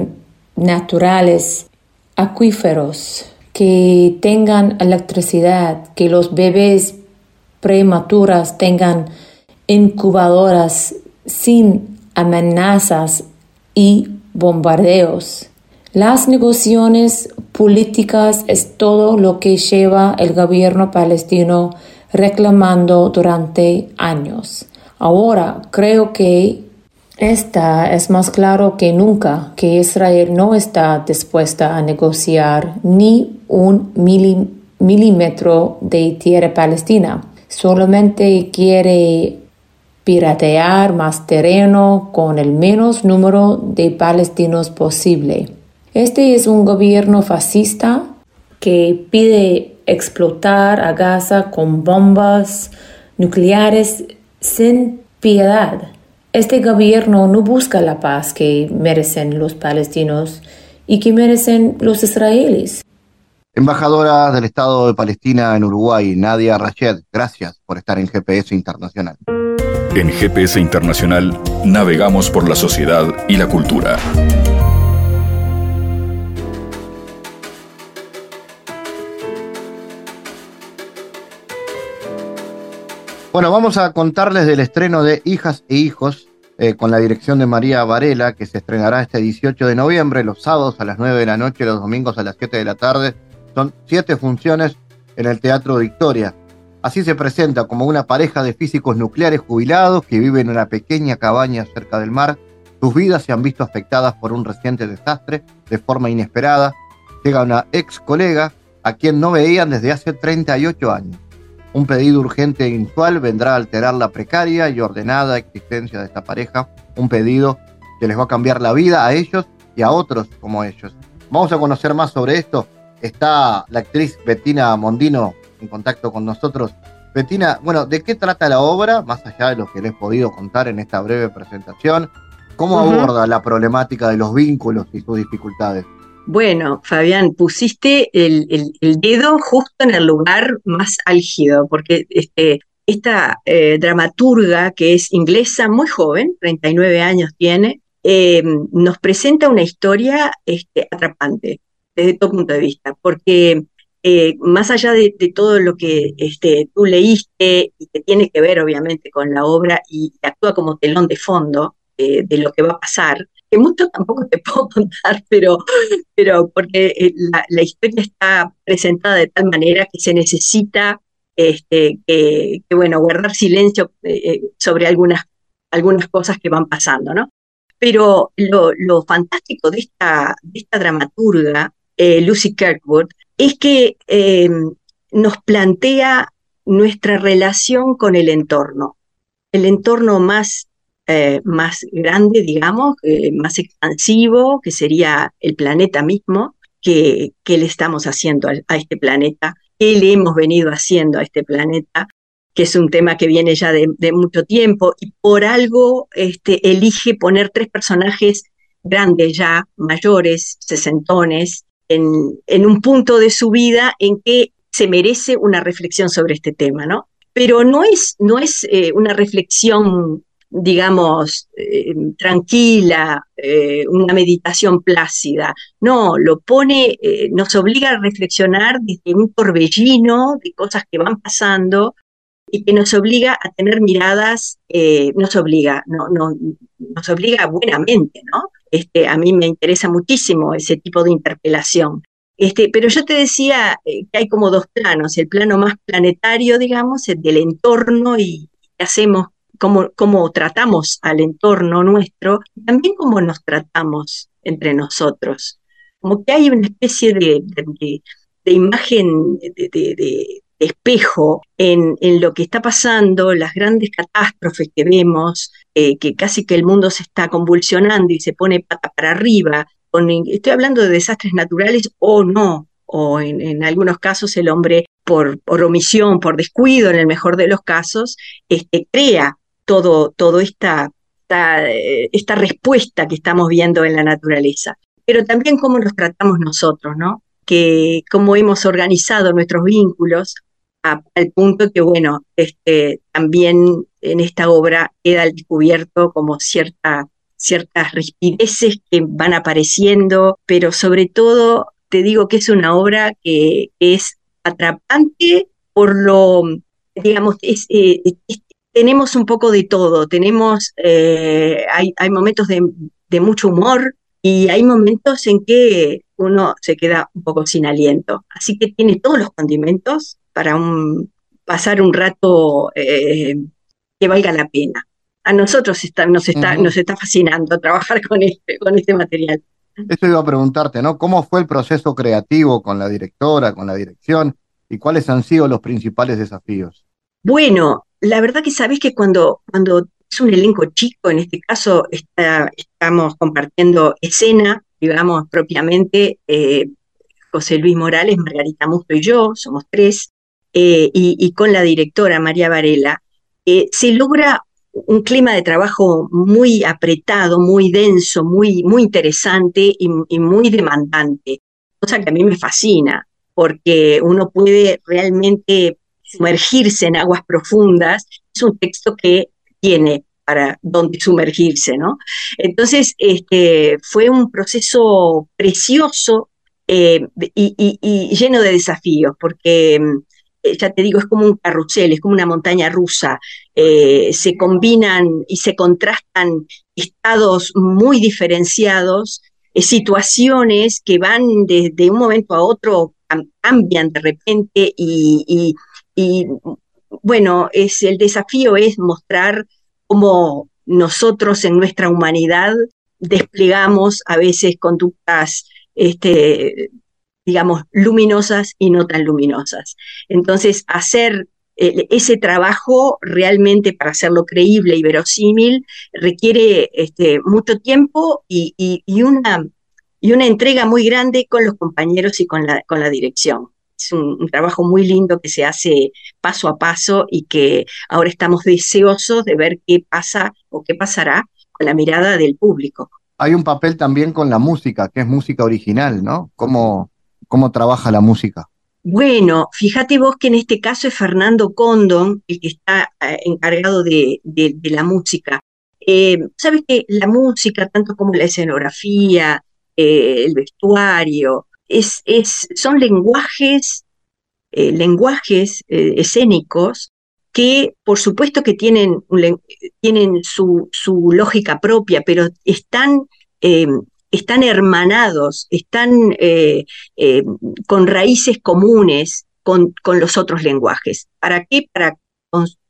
naturales acuíferos, que tengan electricidad, que los bebés prematuras tengan incubadoras sin amenazas y bombardeos. Las negociaciones políticas es todo lo que lleva el gobierno palestino reclamando durante años. Ahora creo que esta es más claro que nunca que Israel no está dispuesta a negociar ni un milímetro de tierra palestina. Solamente quiere piratear más terreno con el menos número de palestinos posible. Este es un gobierno fascista que pide explotar a Gaza con bombas nucleares sin piedad. Este gobierno no busca la paz que merecen los palestinos y que merecen los israelíes. Embajadora del Estado de Palestina en Uruguay, Nadia Rached, gracias por estar en GPS Internacional. En GPS Internacional navegamos por la sociedad y la cultura. Bueno, vamos a contarles del estreno de Hijas e Hijos eh, con la dirección de María Varela, que se estrenará este 18 de noviembre, los sábados a las 9 de la noche, los domingos a las 7 de la tarde. Son siete funciones en el Teatro Victoria. Así se presenta como una pareja de físicos nucleares jubilados que viven en una pequeña cabaña cerca del mar. Sus vidas se han visto afectadas por un reciente desastre de forma inesperada. Llega una ex colega a quien no veían desde hace 38 años. Un pedido urgente e inusual vendrá a alterar la precaria y ordenada existencia de esta pareja. Un pedido que les va a cambiar la vida a ellos y a otros como ellos. Vamos a conocer más sobre esto. Está la actriz Bettina Mondino en contacto con nosotros. Bettina, bueno, ¿de qué trata la obra? Más allá de lo que les he podido contar en esta breve presentación. ¿Cómo aborda la problemática de los vínculos y sus dificultades? Bueno, Fabián, pusiste el, dedo justo en el lugar más álgido, porque este, esta eh, dramaturga que es inglesa, muy joven, 39 años tiene, eh, nos presenta una historia este, atrapante desde todo punto de vista, porque eh, más allá de, todo lo que este, tú leíste y que tiene que ver obviamente con la obra y actúa como telón de fondo de lo que va a pasar, que mucho tampoco te puedo contar, pero, pero porque eh, la, historia está presentada de tal manera que se necesita este, que, bueno, guardar silencio sobre algunas, algunas cosas que van pasando, ¿no? Pero lo, fantástico de esta, de esta dramaturga, Lucy Kirkwood, es que em, nos plantea nuestra relación con el entorno, el entorno más, eh, más grande, digamos, eh, más expansivo, que sería el planeta mismo, que, le estamos haciendo a, este planeta, qué le hemos venido haciendo a este planeta, que es un tema que viene ya de, mucho tiempo, y por algo este, elige poner tres personajes grandes ya, mayores, sesentones, en, un punto de su vida en que se merece una reflexión sobre este tema, ¿no? Pero no es, no es eh, una reflexión, digamos, eh, tranquila, eh, una meditación plácida. No, lo pone, nos obliga a reflexionar desde un torbellino de cosas que van pasando y que nos obliga a tener miradas, nos obliga, no, no, nos obliga buenamente, ¿no? Este, a mí me interesa muchísimo ese tipo de interpelación. Este, pero yo te decía eh, que hay como dos planos, el plano más planetario, digamos, el del entorno y qué hacemos, cómo, tratamos al entorno nuestro, y también cómo nos tratamos entre nosotros. Como que hay una especie de, de, imagen de, espejo en, lo que está pasando, las grandes catástrofes que vemos, eh, que casi que el mundo se está convulsionando y se pone pata para arriba. estoy hablando de desastres naturales o no, o en, algunos casos el hombre por, omisión, por descuido, en el mejor de los casos, este, crea todo, todo esta, eh, esta respuesta que estamos viendo en la naturaleza. Pero también cómo nos tratamos nosotros, ¿no? que cómo hemos organizado nuestros vínculos al punto que, bueno, este, también en esta obra queda al descubierto como cierta, ciertas rispideces que van apareciendo, pero sobre todo te digo que es una obra que, es atrapante por lo, digamos, eh, tenemos un poco de todo, tenemos, eh, hay, hay, momentos de, de mucho humor y hay momentos en que uno se queda un poco sin aliento. Así que tiene todos los condimentos para un, pasar un rato eh, que valga la pena. A nosotros está, nos, está, nos está fascinando trabajar con este, con este material. Eso iba a preguntarte, ¿no? ¿Cómo fue el proceso creativo con la directora, con la dirección y cuáles han sido los principales desafíos? Bueno, la verdad que sabés que cuando, cuando es un elenco chico, en este caso estamos compartiendo escena, digamos propiamente, eh, José Luis Morales, Margarita Musto y yo, somos tres, eh, y, con la directora María Varela, eh, se logra un clima de trabajo muy apretado, muy denso, muy, muy interesante y, muy demandante, cosa que a mí me fascina, porque uno puede realmente sumergirse en aguas profundas. Es un texto que tiene para dónde sumergirse, ¿no? Entonces, este, fue un proceso precioso eh, y, lleno de desafíos, porque eh, ya te digo, es como un carrusel, es como una montaña rusa. Eh, se combinan y se contrastan estados muy diferenciados, situaciones que van de, un momento a otro, cambian de repente y, bueno, es, el desafío es mostrar cómo nosotros en nuestra humanidad desplegamos a veces conductas este, digamos, luminosas y no tan luminosas. Entonces, hacer eh, ese trabajo realmente para hacerlo creíble y verosímil requiere este, mucho tiempo y, una, y una entrega muy grande con los compañeros y con la, con la dirección. Es un, trabajo muy lindo que se hace paso a paso y que ahora estamos deseosos de ver qué pasa o qué pasará con la mirada del público. Hay un papel también con la música, que es música original, ¿no? ¿Cómo, cómo trabaja la música? Bueno, fíjate vos que en este caso es Fernando Condon el que está eh, encargado de, la música. Eh, Sabes que la música, tanto como la escenografía, eh, el vestuario, es, es, son lenguajes, lenguajes escénicos que por supuesto que tienen, tienen su, su, lógica propia, pero están están hermanados, están eh, eh, con raíces comunes con, los otros lenguajes. ¿Para qué? Para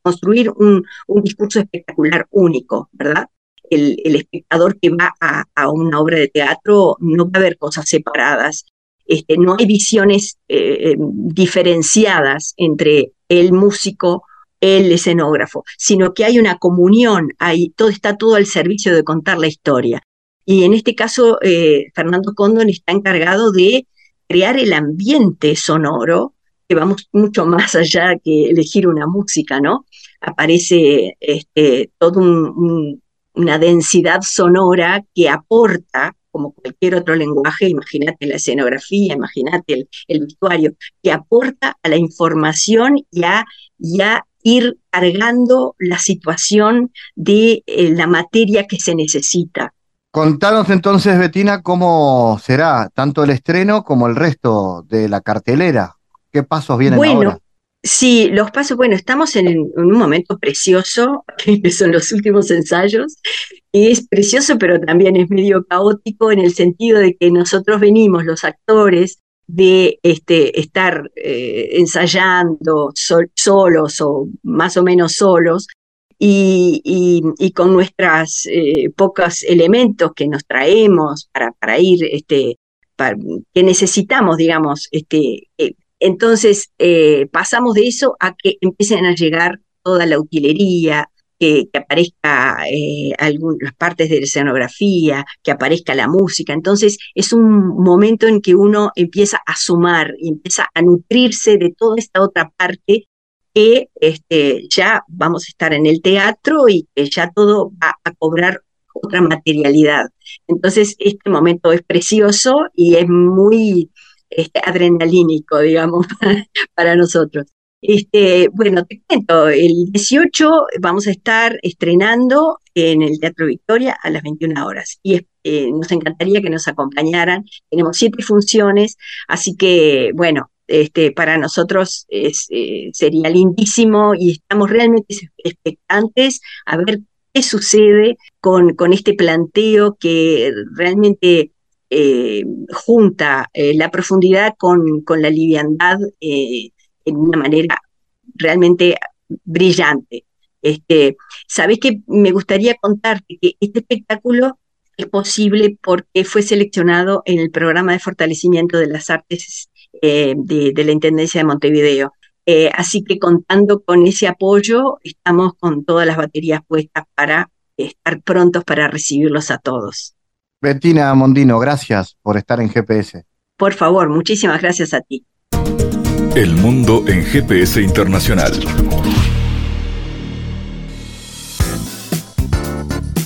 construir un, discurso espectacular único, ¿verdad? El, espectador que va a, una obra de teatro no va a ver cosas separadas. Este, no hay visiones eh, diferenciadas entre el músico, el escenógrafo, sino que hay una comunión, hay, todo está todo al servicio de contar la historia. Y en este caso, eh, Fernando Condon está encargado de crear el ambiente sonoro, que vamos mucho más allá que elegir una música, ¿no? Aparece este, toda una densidad sonora que aporta, como cualquier otro lenguaje, imagínate la escenografía, imagínate el, vestuario, que aporta a la información y a, ir cargando la situación de eh, la materia que se necesita. Contanos entonces, Betina, cómo será tanto el estreno como el resto de la cartelera. ¿Qué pasos vienen bueno, Sí, los pasos, bueno, estamos en, un momento precioso, que son los últimos ensayos, y es precioso, pero también es medio caótico en el sentido de que nosotros venimos, los actores, de este, estar eh, ensayando solos o más o menos solos, y, con nuestros eh, pocos elementos que nos traemos para, ir, este, que necesitamos, digamos, este, eh, entonces eh, pasamos de eso a que empiecen a llegar toda la utilería, que, aparezca algunas partes de la escenografía, que aparezca la música. Entonces es un momento en que uno empieza a sumar y empieza a nutrirse de toda esta otra parte que este, ya vamos a estar en el teatro y que ya todo va a cobrar otra materialidad. Entonces, este momento es precioso y es muy este, adrenalínico, digamos, para, nosotros. Este, bueno, te cuento, el 18 vamos a estar estrenando en el Teatro Victoria a las 21 horas y eh, nos encantaría que nos acompañaran. Tenemos siete funciones, así que, bueno, este, para nosotros eh, sería lindísimo y estamos realmente expectantes a ver qué sucede con, con este planteo que realmente eh, junta eh, la profundidad con, con la liviandad en una manera realmente brillante. Este, Sabes que me gustaría contarte que este espectáculo es posible porque fue seleccionado en el programa de fortalecimiento de las artes eh, de, la Intendencia de Montevideo. Eh, así que contando con ese apoyo, estamos con todas las baterías puestas para estar prontos para recibirlos a todos. Bettina Mondino, gracias por estar en GPS. Por favor, muchísimas gracias a ti. El mundo en GPS Internacional.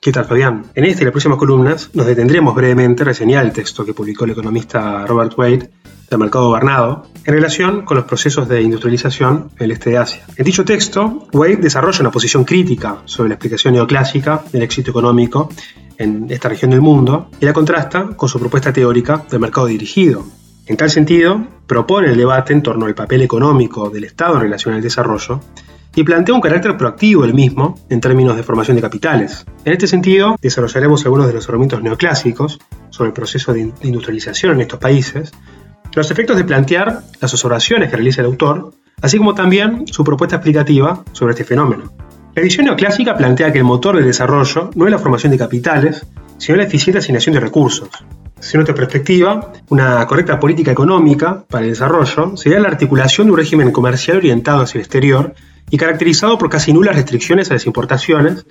¿Qué tal, Fabián? En esta y las próximas columnas nos detendremos brevemente a reseñar el texto que publicó el economista Robert Wade del mercado gobernado en relación con los procesos de industrialización en el este de Asia. En dicho texto, Wade desarrolla una posición crítica sobre la explicación neoclásica del éxito económico en esta región del mundo y la contrasta con su propuesta teórica del mercado dirigido. En tal sentido, propone el debate en torno al papel económico del Estado en relación al desarrollo y plantea un carácter proactivo del mismo en términos de formación de capitales. En este sentido, desarrollaremos algunos de los argumentos neoclásicos sobre el proceso de industrialización en estos países, los efectos de plantear las observaciones que realiza el autor, así como también su propuesta explicativa sobre este fenómeno. La visión neoclásica plantea que el motor del desarrollo no es la formación de capitales, sino la eficiente asignación de recursos. Según otra perspectiva, una correcta política económica para el desarrollo sería la articulación de un régimen comercial orientado hacia el exterior y caracterizado por casi nulas restricciones a las importaciones,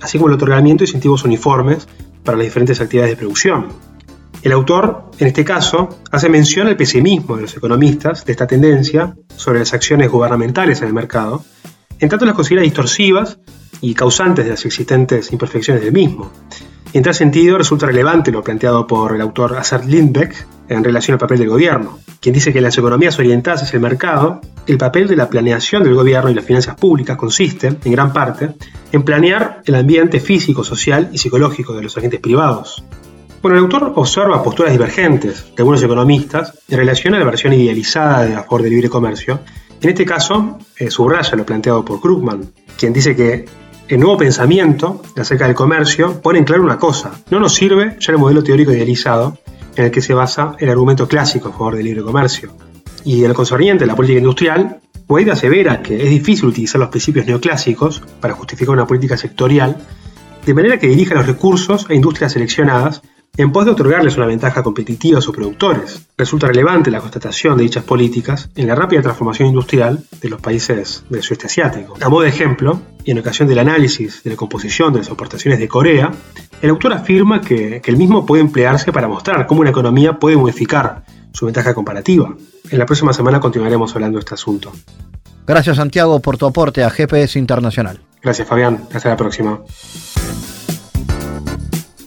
así como el otorgamiento de incentivos uniformes para las diferentes actividades de producción. El autor, en este caso, hace mención al pesimismo de los economistas de esta tendencia sobre las acciones gubernamentales en el mercado, en tanto las considera distorsivas y causantes de las existentes imperfecciones del mismo. En tal sentido, resulta relevante lo planteado por el autor Assad Lindbeck en relación al papel del gobierno, quien dice que en las economías orientadas hacia el mercado, el papel de la planeación del gobierno y las finanzas públicas consiste, en gran parte, en planear el ambiente físico, social y psicológico de los agentes privados. Bueno, el autor observa posturas divergentes de algunos economistas en relación a la versión idealizada de la favor del libre comercio. En este caso, eh, subraya lo planteado por Krugman, quien dice que el nuevo pensamiento acerca del comercio pone en claro una cosa, no nos sirve ya el modelo teórico idealizado en el que se basa el argumento clásico a favor del libre comercio. Y en el concerniente de la política industrial, Wade asevera que es difícil utilizar los principios neoclásicos para justificar una política sectorial, de manera que dirija los recursos a industrias seleccionadas en pos de otorgarles una ventaja competitiva a sus productores. Resulta relevante la constatación de dichas políticas en la rápida transformación industrial de los países del sudeste asiático. A modo de ejemplo, y en ocasión del análisis de la composición de las exportaciones de Corea, el autor afirma que, que el mismo puede emplearse para mostrar cómo una economía puede modificar su ventaja comparativa. En la próxima semana continuaremos hablando de este asunto. Gracias Santiago por tu aporte a GPS Internacional. Gracias Fabián, hasta la próxima.